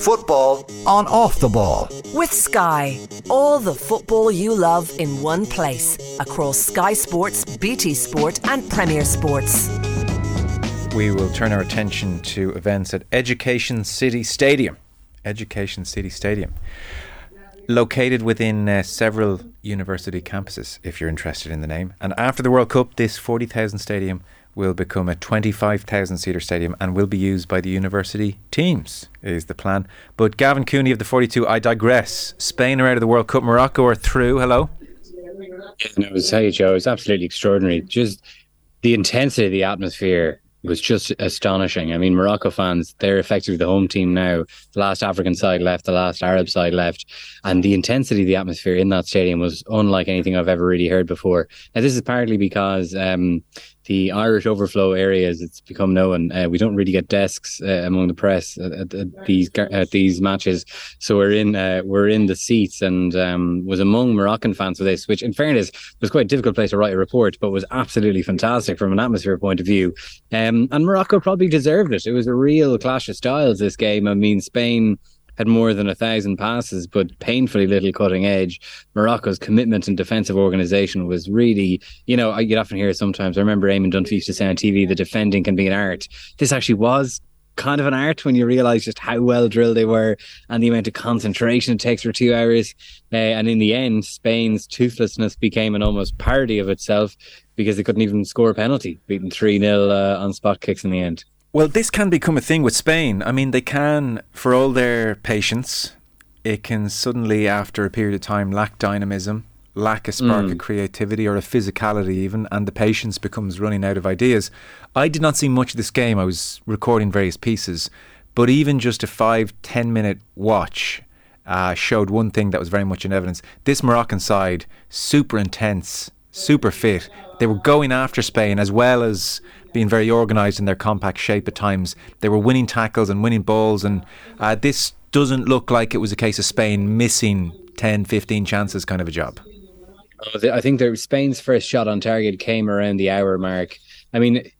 Football on off the ball. With Sky, all the football you love in one place across Sky Sports, BT Sport, and Premier Sports. We will turn our attention to events at Education City Stadium. Education City Stadium. Located within uh, several university campuses, if you're interested in the name. And after the World Cup, this 40,000 stadium will become a 25,000 seater stadium and will be used by the university teams, is the plan. But Gavin Cooney of the 42, I digress. Spain are out of the World Cup, Morocco are through. Hello. Yeah, I was you, Joe, it's absolutely extraordinary. Just the intensity of the atmosphere was just astonishing. I mean, Morocco fans, they're effectively the home team now. The last African side left, the last Arab side left. And the intensity of the atmosphere in that stadium was unlike anything I've ever really heard before. Now, this is partly because um, the Irish overflow areas, it's become known. Uh, we don't really get desks uh, among the press at, at, these at these matches, so we're in uh, we're in the seats, and um, was among Moroccan fans for this, which in fairness was quite a difficult place to write a report, but was absolutely fantastic from an atmosphere point of view. Um, and Morocco probably deserved it. It was a real clash of styles. This game, I mean, Spain had more than a thousand passes, but painfully little cutting edge. Morocco's commitment and defensive organisation was really, you know, you'd often hear sometimes. I remember Eamon Dunphy used to say on TV, "The defending can be an art." This actually was kind of an art when you realize just how well drilled they were and the amount of concentration it takes for two hours. Uh, and in the end, Spain's toothlessness became an almost parody of itself because they couldn't even score a penalty, beaten 3 0 uh, on spot kicks in the end. Well, this can become a thing with Spain. I mean, they can, for all their patience, it can suddenly, after a period of time, lack dynamism, lack a spark mm. of creativity or a physicality, even, and the patience becomes running out of ideas. I did not see much of this game. I was recording various pieces, but even just a five, ten minute watch uh, showed one thing that was very much in evidence. This Moroccan side, super intense, super fit. They were going after Spain as well as being very organised in their compact shape at times. They were winning tackles and winning balls, and uh, this doesn't look like it was a case of Spain missing 10, 15 chances kind of a job. Oh, I think Spain's first shot on target came around the hour mark. I mean,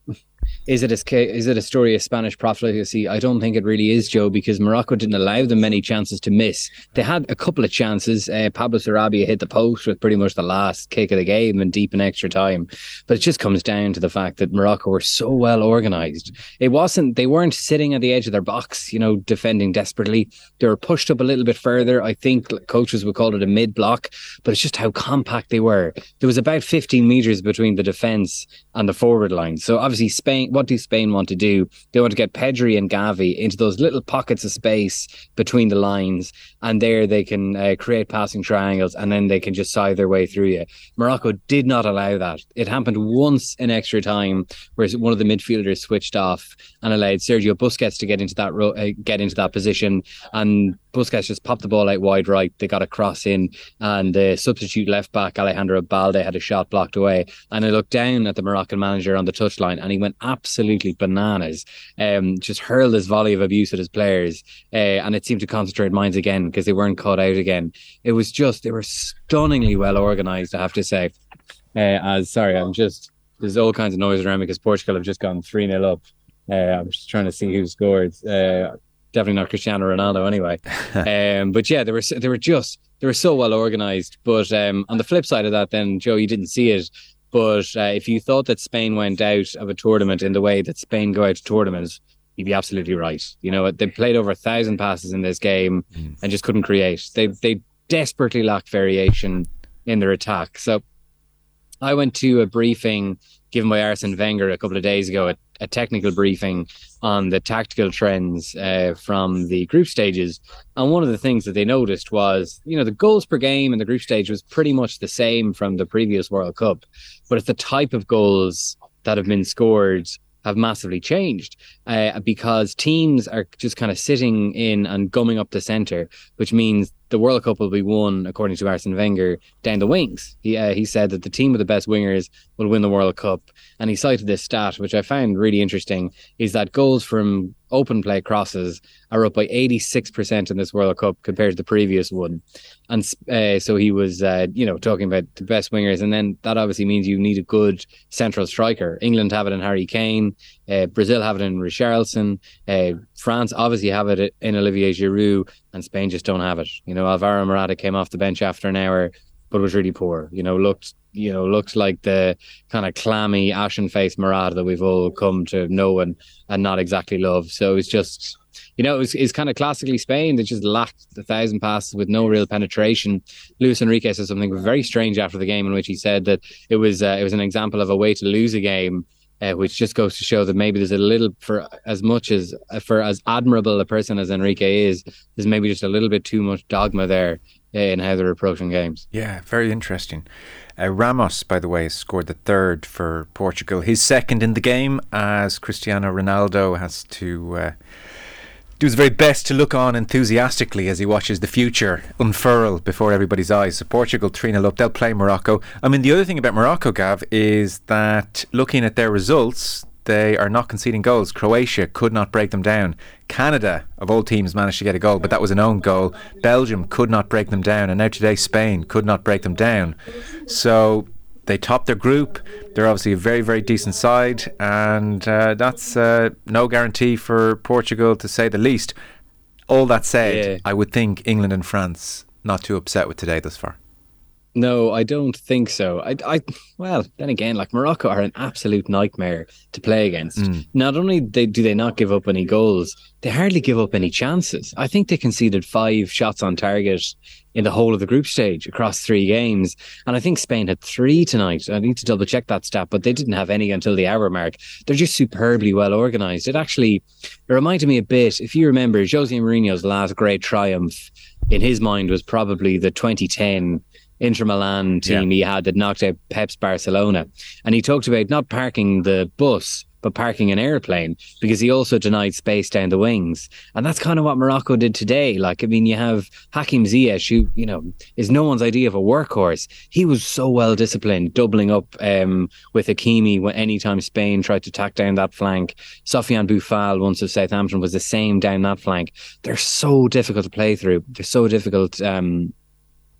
is it a is it a story of Spanish profligacy? I don't think it really is, Joe, because Morocco didn't allow them many chances to miss. They had a couple of chances. Uh, Pablo Sarabia hit the post with pretty much the last kick of the game and deep in extra time. But it just comes down to the fact that Morocco were so well organised. It wasn't they weren't sitting at the edge of their box, you know, defending desperately. They were pushed up a little bit further. I think coaches would call it a mid block, but it's just how compact they were. There was about 15 meters between the defence and the forward line. So obviously Spain what do Spain want to do? They want to get Pedri and Gavi into those little pockets of space between the lines, and there they can uh, create passing triangles, and then they can just side their way through you. Morocco did not allow that. It happened once in extra time, where one of the midfielders switched off and allowed Sergio Busquets to get into that ro- uh, get into that position, and Busquets just popped the ball out wide right. They got a cross in, and the substitute left back Alejandro Balde had a shot blocked away. And I looked down at the Moroccan manager on the touchline, and he went absolutely bananas. Um, just hurled this volley of abuse at his players, uh, and it seemed to concentrate minds again because they weren't caught out again. It was just they were stunningly well organised. I have to say. Uh, as sorry, I'm just there's all kinds of noise around me because Portugal have just gone three 0 up. Uh, I'm just trying to see who scored. Uh, definitely not Cristiano Ronaldo anyway. um, but yeah, they were they were just they were so well organized. But um, on the flip side of that, then Joe, you didn't see it. But uh, if you thought that Spain went out of a tournament in the way that Spain go out to tournaments, you'd be absolutely right. You know, they played over a thousand passes in this game mm. and just couldn't create. They they desperately lacked variation in their attack. So I went to a briefing given by Arsene Wenger a couple of days ago, a, a technical briefing on the tactical trends uh, from the group stages. And one of the things that they noticed was, you know, the goals per game in the group stage was pretty much the same from the previous World Cup, but it's the type of goals that have been scored have massively changed uh, because teams are just kind of sitting in and gumming up the center, which means the World Cup will be won, according to Arsene Wenger, down the wings. He uh, he said that the team with the best wingers will win the World Cup, and he cited this stat, which I found really interesting, is that goals from open play crosses are up by 86% in this World Cup compared to the previous one. And uh, so he was, uh, you know, talking about the best wingers. And then that obviously means you need a good central striker. England have it in Harry Kane. Uh, Brazil have it in Richarlison. Uh, France obviously have it in Olivier Giroud. And Spain just don't have it. You know, Alvaro Morata came off the bench after an hour, but was really poor. You know, looked you know, looks like the kind of clammy, ashen faced Morata that we've all come to know and, and not exactly love. So it's just, you know, it's, it's kind of classically Spain. They just lacked the thousand passes with no real penetration. Luis Enrique said something very strange after the game in which he said that it was uh, it was an example of a way to lose a game. Uh, which just goes to show that maybe there's a little for as much as for as admirable a person as Enrique is, there's maybe just a little bit too much dogma there in how they're approaching games. Yeah, very interesting. Uh, Ramos, by the way, scored the third for Portugal. His second in the game, as Cristiano Ronaldo has to uh, do his very best to look on enthusiastically as he watches the future unfurl before everybody's eyes. So Portugal 3 0 up. They'll play Morocco. I mean, the other thing about Morocco, Gav, is that looking at their results, they are not conceding goals. Croatia could not break them down. Canada, of all teams, managed to get a goal, but that was an own goal. Belgium could not break them down. And now today, Spain could not break them down. So they topped their group. They're obviously a very, very decent side. And uh, that's uh, no guarantee for Portugal, to say the least. All that said, yeah. I would think England and France not too upset with today thus far. No, I don't think so. I, I, well, then again, like Morocco are an absolute nightmare to play against. Mm. Not only they, do they not give up any goals, they hardly give up any chances. I think they conceded five shots on target in the whole of the group stage across three games, and I think Spain had three tonight. I need to double check that stat, but they didn't have any until the hour mark. They're just superbly well organised. It actually it reminded me a bit, if you remember, Jose Mourinho's last great triumph in his mind was probably the 2010 Inter Milan team yeah. he had that knocked out Pep's Barcelona. And he talked about not parking the bus, but parking an airplane because he also denied space down the wings. And that's kind of what Morocco did today. Like, I mean, you have Hakim Ziyech, who, you know, is no one's idea of a workhorse. He was so well disciplined, doubling up um, with Hakimi when anytime Spain tried to tack down that flank. Sofiane Boufal, once of Southampton, was the same down that flank. They're so difficult to play through. They're so difficult um,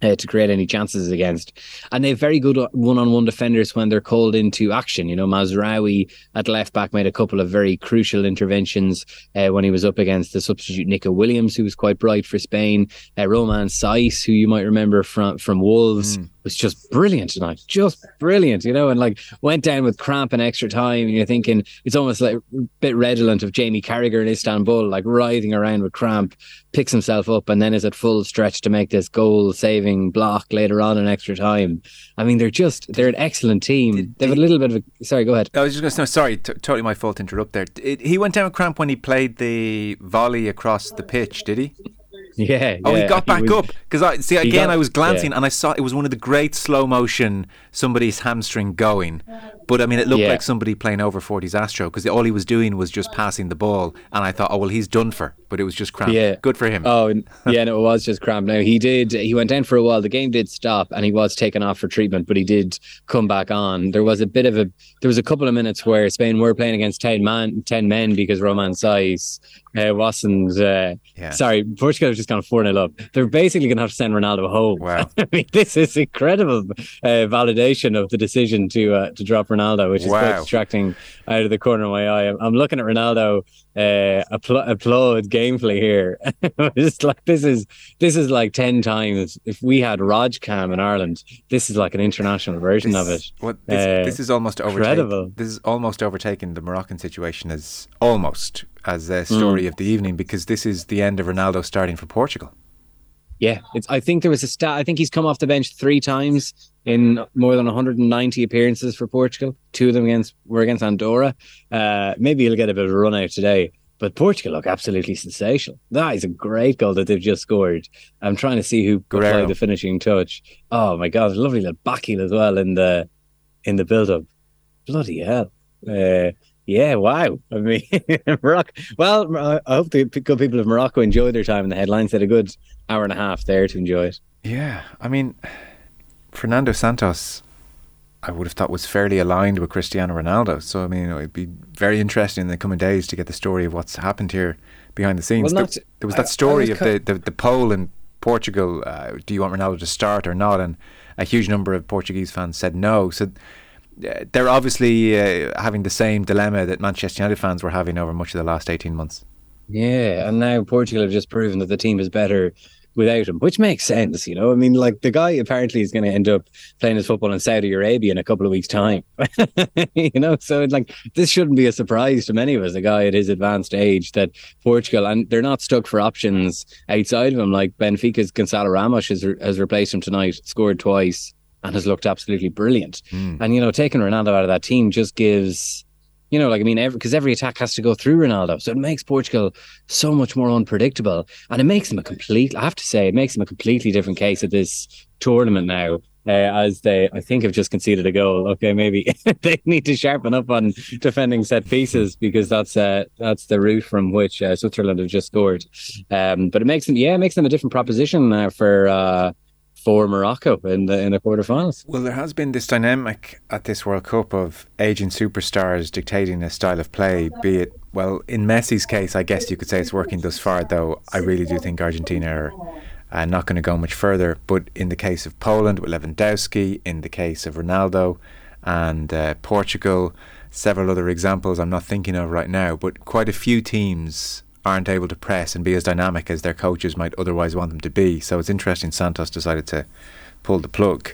uh, to create any chances against. And they have very good one on one defenders when they're called into action. You know, Mazraoui at left back made a couple of very crucial interventions uh, when he was up against the substitute Nico Williams, who was quite bright for Spain. Uh, Romain Saïss, who you might remember from, from Wolves. Mm was just brilliant tonight, just brilliant, you know, and like went down with cramp in extra time. And you're thinking it's almost like a bit redolent of Jamie Carragher in Istanbul, like writhing around with cramp, picks himself up, and then is at full stretch to make this goal saving block later on in extra time. I mean, they're just they're an excellent team. They have a little bit of a sorry. Go ahead. I was just going to say sorry, t- totally my fault to interrupt there. It, he went down with cramp when he played the volley across the pitch, did he? Yeah. Oh, yeah. he got back he was, up because I see again. Got, I was glancing yeah. and I saw it was one of the great slow motion somebody's hamstring going, but I mean it looked yeah. like somebody playing over 40s Astro because all he was doing was just passing the ball, and I thought, oh well, he's done for, but it was just cramp. Yeah. Good for him. Oh yeah, no, it was just cramp. Now he did. He went down for a while. The game did stop, and he was taken off for treatment, but he did come back on. There was a bit of a. There was a couple of minutes where Spain were playing against ten man, ten men because Romain Saïss uh, wasn't. Uh, yeah. Sorry, Portugal have just gone 4 0 up. They're basically going to have to send Ronaldo home. Wow. I mean, this is incredible uh, validation of the decision to uh, to drop Ronaldo, which is wow. quite distracting out of the corner of my eye. I'm, I'm looking at Ronaldo uh, apl- applaud gameplay here. it's like this is this is like ten times. If we had Rajcam in Ireland, this is like an international version this, of it. What, this, uh, this is almost overtaken. This is almost overtaken the Moroccan situation is almost as a story mm. of the evening because this is the end of Ronaldo starting for Portugal. Yeah, it's. I think there was a stat. I think he's come off the bench three times in more than 190 appearances for Portugal. Two of them against were against Andorra. Uh, maybe he'll get a bit of a run out today. But Portugal look absolutely sensational. That is a great goal that they've just scored. I'm trying to see who play the finishing touch. Oh my god, lovely little backheel as well in the in the build up. Bloody hell. Uh, yeah, wow. I mean, Morocco. Well, I hope the good people of Morocco enjoy their time in the headlines. They had a good hour and a half there to enjoy it. Yeah, I mean, Fernando Santos I would have thought was fairly aligned with Cristiano Ronaldo. So I mean, it'd be very interesting in the coming days to get the story of what's happened here behind the scenes. Well, there, not- there was that story I of was the, the the poll in Portugal. Uh, do you want Ronaldo to start or not? And a huge number of Portuguese fans said no. So. Uh, they're obviously uh, having the same dilemma that Manchester United fans were having over much of the last 18 months. Yeah, and now Portugal have just proven that the team is better without him, which makes sense. You know, I mean, like the guy apparently is going to end up playing his football in Saudi Arabia in a couple of weeks' time. you know, so it's like this shouldn't be a surprise to many of us. A guy at his advanced age that Portugal and they're not stuck for options outside of him. Like Benfica's Gonzalo Ramos has, has replaced him tonight, scored twice, and has looked absolutely brilliant. And you know, taking Ronaldo out of that team just gives you know, like I mean, because every, attack has to go through Ronaldo, so it makes Portugal so much more unpredictable, and it makes them a complete. I have to say, it makes them a completely different case at this tournament now. Uh, as they, I think, have just conceded a goal. Okay, maybe they need to sharpen up on defending set pieces because that's uh, that's the route from which uh, Switzerland have just scored. Um, but it makes them, yeah, it makes them a different proposition uh, for uh, for Morocco in the in the quarterfinals. Well, there has been this dynamic at this World Cup of aging superstars dictating a style of play, be it, well, in Messi's case, I guess you could say it's working thus far, though I really do think Argentina are uh, not going to go much further. But in the case of Poland with Lewandowski, in the case of Ronaldo and uh, Portugal, several other examples I'm not thinking of right now, but quite a few teams aren't able to press and be as dynamic as their coaches might otherwise want them to be. So it's interesting Santos decided to pull the plug.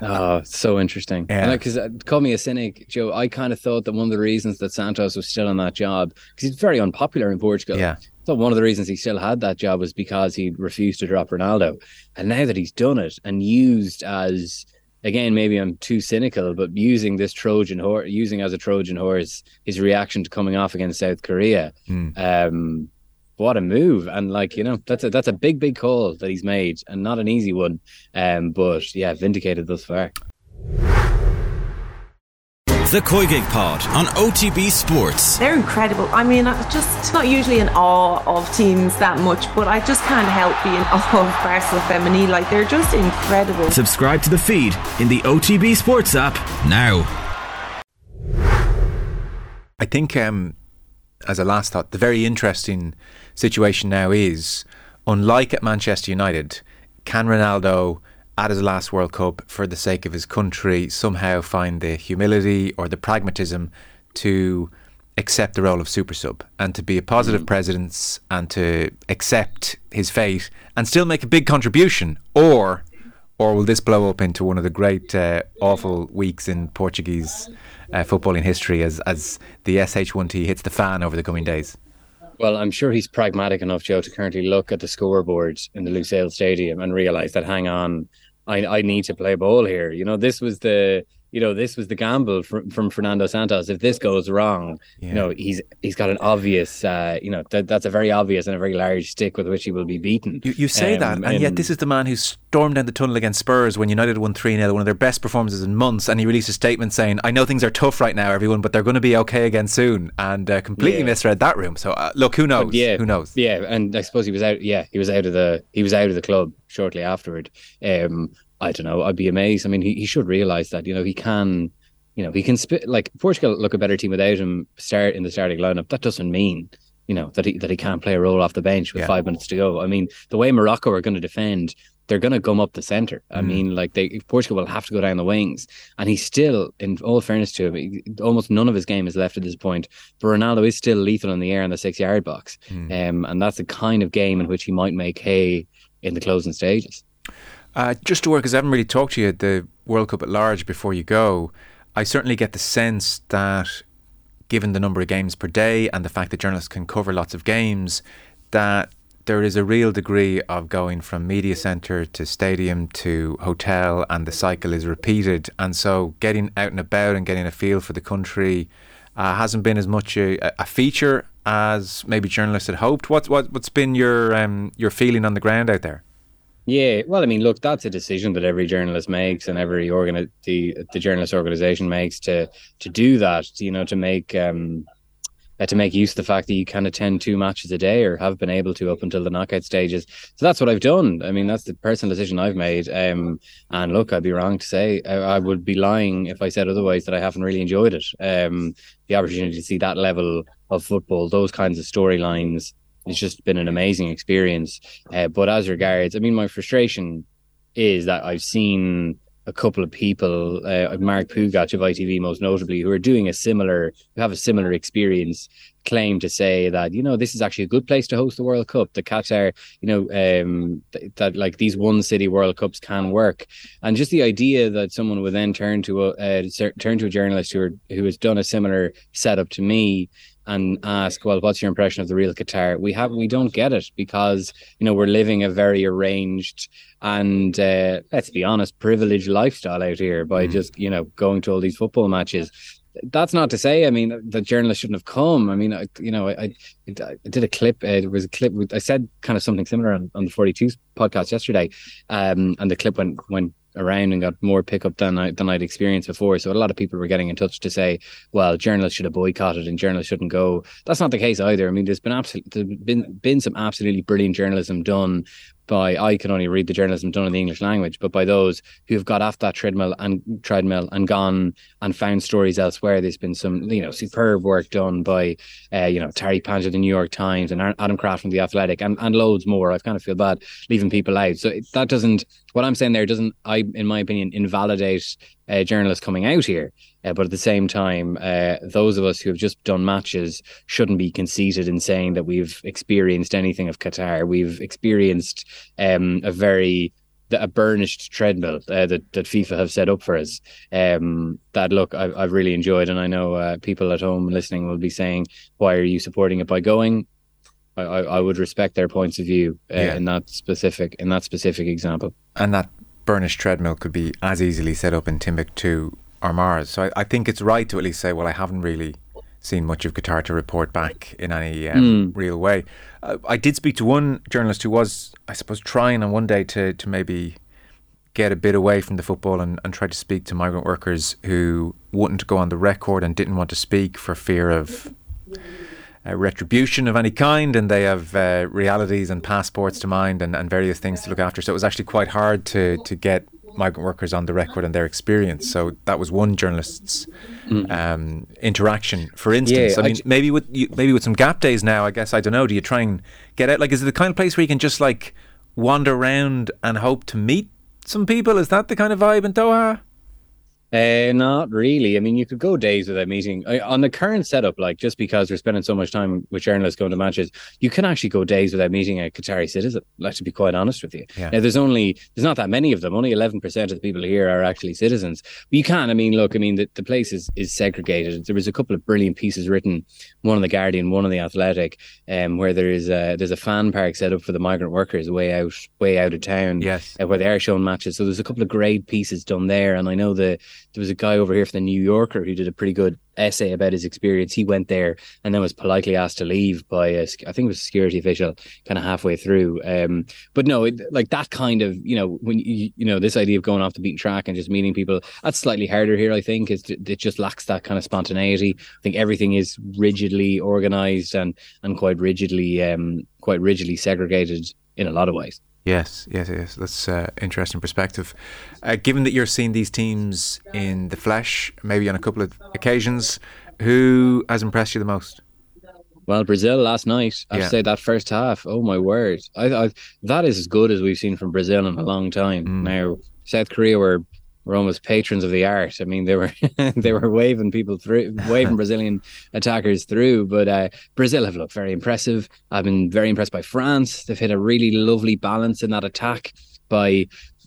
Oh, so interesting. Yeah. Because uh, call me a cynic, Joe. I kind of thought that one of the reasons that Santos was still on that job, because he's very unpopular in Portugal. Yeah. So one of the reasons he still had that job was because he refused to drop Ronaldo. And now that he's done it and used as again, maybe I'm too cynical, but using this Trojan horse, using as a Trojan horse his reaction to coming off against South Korea, um, what a move! And like you know, that's a that's a big big call that he's made, and not an easy one. Um, but yeah, vindicated thus far. The Koi Gig Pod on OTB Sports. They're incredible. I mean, I'm just not usually in awe of teams that much, but I just can't help being awe of Barcelona Feminine. Like, they're just incredible. Subscribe to the feed in the OTB Sports app now. I think, um, as a last thought, the very interesting situation now is, unlike at Manchester United, can Ronaldo, at his last World Cup, for the sake of his country, somehow find the humility or the pragmatism to accept the role of super sub and to be a positive presence and to accept his fate and still make a big contribution, or or will this blow up into one of the great uh, awful weeks in Portuguese uh, footballing history as as the SH1T hits the fan over the coming days? Well, I'm sure he's pragmatic enough, Joe, to currently look at the scoreboard in the Lusail Stadium and realize that, hang on, I, I need to play ball here. You know, this was the you know this was the gamble from, from Fernando Santos. If this goes wrong, Yeah. you know he's he's got an obvious, uh, you know that that's a very obvious and a very large stick with which he will be beaten. You, you say Um, that, and yet this is the man who stormed down the tunnel against Spurs when United won 3 0, one of their best performances in months. And he released a statement saying, I know things are tough right now, everyone, but they're going to be okay again soon. And uh, completely Yeah. misread that room. So, uh, look, who knows? yeah, Who knows? Yeah, and I suppose he was out. Yeah, he was out of the he was out of the club shortly afterward. Um, I don't know. I'd be amazed. I mean, he, he should realize that you know he can, you know, he can spit like Portugal look a better team without him. Start in the starting lineup. That doesn't mean you know that he that he can't play a role off the bench with Yeah. five minutes to go. I mean, the way Morocco are going to defend. They're going to gum up the center. I Mm. mean, like they Portugal will have to go down the wings, and he's still, in all fairness to him, he- almost none of his game is left at this point. But Ronaldo is still lethal in the air in the six yard box, Mm. um, and that's the kind of game in which he might make hay in the closing stages. Uh, just to work, because I haven't really talked to you at the World Cup at large before you go, I certainly get the sense that, given the number of games per day and the fact that journalists can cover lots of games, that there is a real degree of going from media centre to stadium to hotel, and the cycle is repeated. And so, getting out and about and getting a feel for the country uh, hasn't been as much a, a feature as maybe journalists had hoped. What's what, what's been your um, your feeling on the ground out there? Yeah, well, I mean, look, that's a decision that every journalist makes, and every the the journalist organization makes to to do that. You know, to make um uh, to make use of the fact that you can attend two matches a day or have been able to up until the knockout stages. So that's what I've done. I mean, that's the personal decision I've made. Um, and look, I'd be wrong to say I, I, would be lying if I said otherwise that I haven't really enjoyed it. Um, the opportunity to see that level of football, those kinds of storylines, it's just been an amazing experience. Uh, but as regards, I mean, my frustration is that I've seen a couple of people, uh, Mark Pougatch of ITV most notably, who are doing a similar, who have a similar experience, claim to say that you know this is actually a good place to host the World Cup. The Qatar, you know, um, th- that like these one city World Cups can work, and just the idea that someone would then turn to a uh, turn to a journalist who are, who has done a similar setup to me and ask, well, what's your impression of the real Qatar? We have we don't get it because you know we're living a very arranged and uh, let's be honest, privileged lifestyle out here by mm. just you know going to all these football matches. That's not to say, I mean, the journalist shouldn't have come. I mean, I, you know, I, I, did a clip. Uh, there was a clip. With, I said kind of something similar on, on the Forty Two podcast yesterday, um, and the clip went went around and got more pickup than I than I'd experienced before. So a lot of people were getting in touch to say, well, journalists should have boycotted and journalists shouldn't go. That's not the case either. I mean, there's been absolutely been been some absolutely brilliant journalism done by I can only read the journalism done in the English language, but by those who have got off that treadmill and treadmill and gone and found stories elsewhere. There's been some you know superb work done by uh, you know Tariq Panja, the New York Times, and Adam Crafton from the Athletic, and and loads more. I kind of feel bad leaving people out. So that doesn't what I'm saying there doesn't I in my opinion invalidate uh, journalists coming out here. Uh, but at the same time, uh, those of us who have just done matches shouldn't be conceited in saying that we've experienced anything of Qatar. We've experienced um, a very a burnished treadmill uh, that that FIFA have set up for us. Um, that look, I've, I've really enjoyed, and I know uh, people at home listening will be saying, "Why are you supporting it by going?" I, I, would respect their points of view uh, yeah. in that specific in that specific example. And that burnished treadmill could be as easily set up in Timbuktu or Mars. So I, I, think it's right to at least say, well, I haven't really seen much of Qatar to report back in any um, mm. real way. Uh, I did speak to one journalist who was, I suppose, trying on one day to, to maybe get a bit away from the football and, and try to speak to migrant workers who wouldn't go on the record and didn't want to speak for fear of uh, retribution of any kind, and they have uh, realities and passports to mind and, and various things to look after. So it was actually quite hard to to get migrant workers on the record and their experience. So that was one journalist's mm. um, interaction. For instance, yeah, I mean, maybe with you, maybe with some gap days now, I guess I don't know. Do you try and get out? Like, is it the kind of place where you can just like wander around and hope to meet some people? Is that the kind of vibe in Doha? Uh, not really. I mean, you could go days without meeting I, on the current setup. Like just because we're spending so much time with journalists going to matches, you can actually go days without meeting a Qatari citizen. Like to be quite honest with you, yeah. now there's only there's not that many of them. Only eleven percent of the people here are actually citizens. But you can. I mean, look. I mean, the, the place is is segregated. There was a couple of brilliant pieces written, one on the Guardian, one on the Athletic, um, where there is a, there's a fan park set up for the migrant workers way out way out of town. Yes, uh, where they are showing matches. So there's a couple of great pieces done there, and I know the there was a guy over here from the New Yorker who did a pretty good essay about his experience. He went there and then was politely asked to leave by a, I think it was a security official, kind of halfway through. Um, but no, it, like that kind of you know when you you know this idea of going off the beaten track and just meeting people that's slightly harder here. I think is it just lacks that kind of spontaneity. I think everything is rigidly organized and and quite rigidly um quite rigidly segregated in a lot of ways. Yes, yes, yes. That's uh, interesting perspective. Uh, given that you're seeing these teams in the flesh, maybe on a couple of occasions, who has impressed you the most? Well, Brazil last night. I yeah. say that first half. Oh my word! I, I, that is as good as we've seen from Brazil in a long time. Mm. Now, South Korea were were almost patrons of the art. I mean, they were they were waving people through, waving Brazilian attackers through. But uh, Brazil have looked very impressive. I've been very impressed by France. They've hit a really lovely balance in that attack by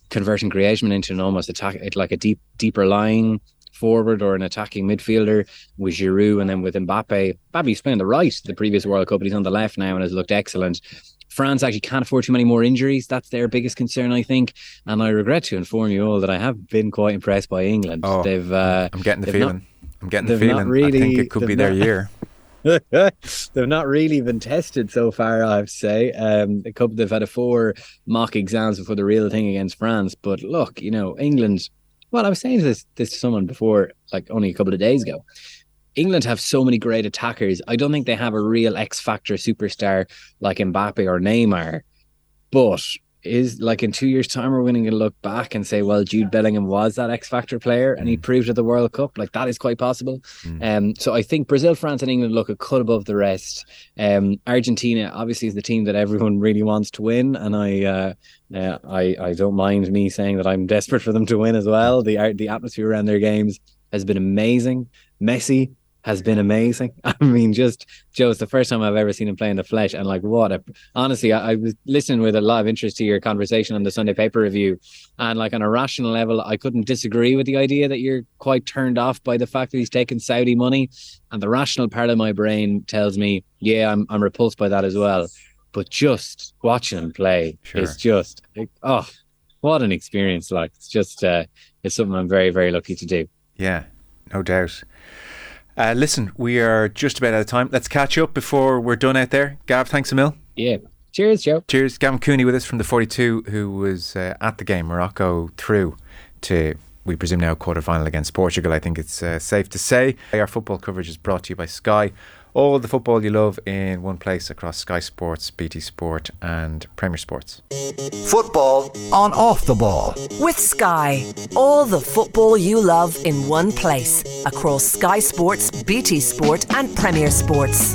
converting Griezmann into an almost attack, like a deep deeper lying forward or an attacking midfielder with Giroud and then with Mbappe. Mbappe's playing the right the previous World Cup, but he's on the left now and has looked excellent. France actually can't afford too many more injuries. That's their biggest concern, I think. And I regret to inform you all that I have been quite impressed by England. Oh, they've. Uh, I'm getting the feeling. Not, I'm getting the feeling. Really, I think it could be their not, year. they've not really been tested so far, I have to say. Um, a couple they've had a four mock exams before the real thing against France. But look, you know, England. Well, I was saying this this to someone before, like only a couple of days ago. England have so many great attackers. I don't think they have a real X factor superstar like Mbappe or Neymar. But is like in two years' time, we're going to look back and say, well, Jude Bellingham was that X Factor player and he mm. proved at the World Cup. Like that is quite possible. Mm. Um, so I think Brazil, France, and England look a cut above the rest. Um, Argentina obviously is the team that everyone really wants to win, and I, uh, uh, I, I don't mind me saying that I'm desperate for them to win as well. The the atmosphere around their games has been amazing. Messi has been amazing. I mean, just Joe, it's the first time I've ever seen him play in the flesh, and like, what a honestly, I, I, was listening with a lot of interest to your conversation on the Sunday paper review, and like on a rational level, I couldn't disagree with the idea that you're quite turned off by the fact that he's taken Saudi money, and the rational part of my brain tells me, yeah, I'm I'm repulsed by that as well. But just watching him play sure. is just like, oh, what an experience! Like, it's just uh, it's something I'm very very lucky to do. Yeah, no doubt. Uh, listen, we are just about out of time. Let's catch up before we're done out there. Gav, thanks a mil. Yeah. Cheers, Joe. Cheers. Gavin Cooney with us from the 42, who was uh, at the game, Morocco through to, we presume now, quarter final against Portugal. I think it's uh, safe to say. Our football coverage is brought to you by Sky all the football you love in one place across Sky Sports, BT Sport, and Premier Sports. Football on off the ball. With Sky, all the football you love in one place across Sky Sports, BT Sport, and Premier Sports.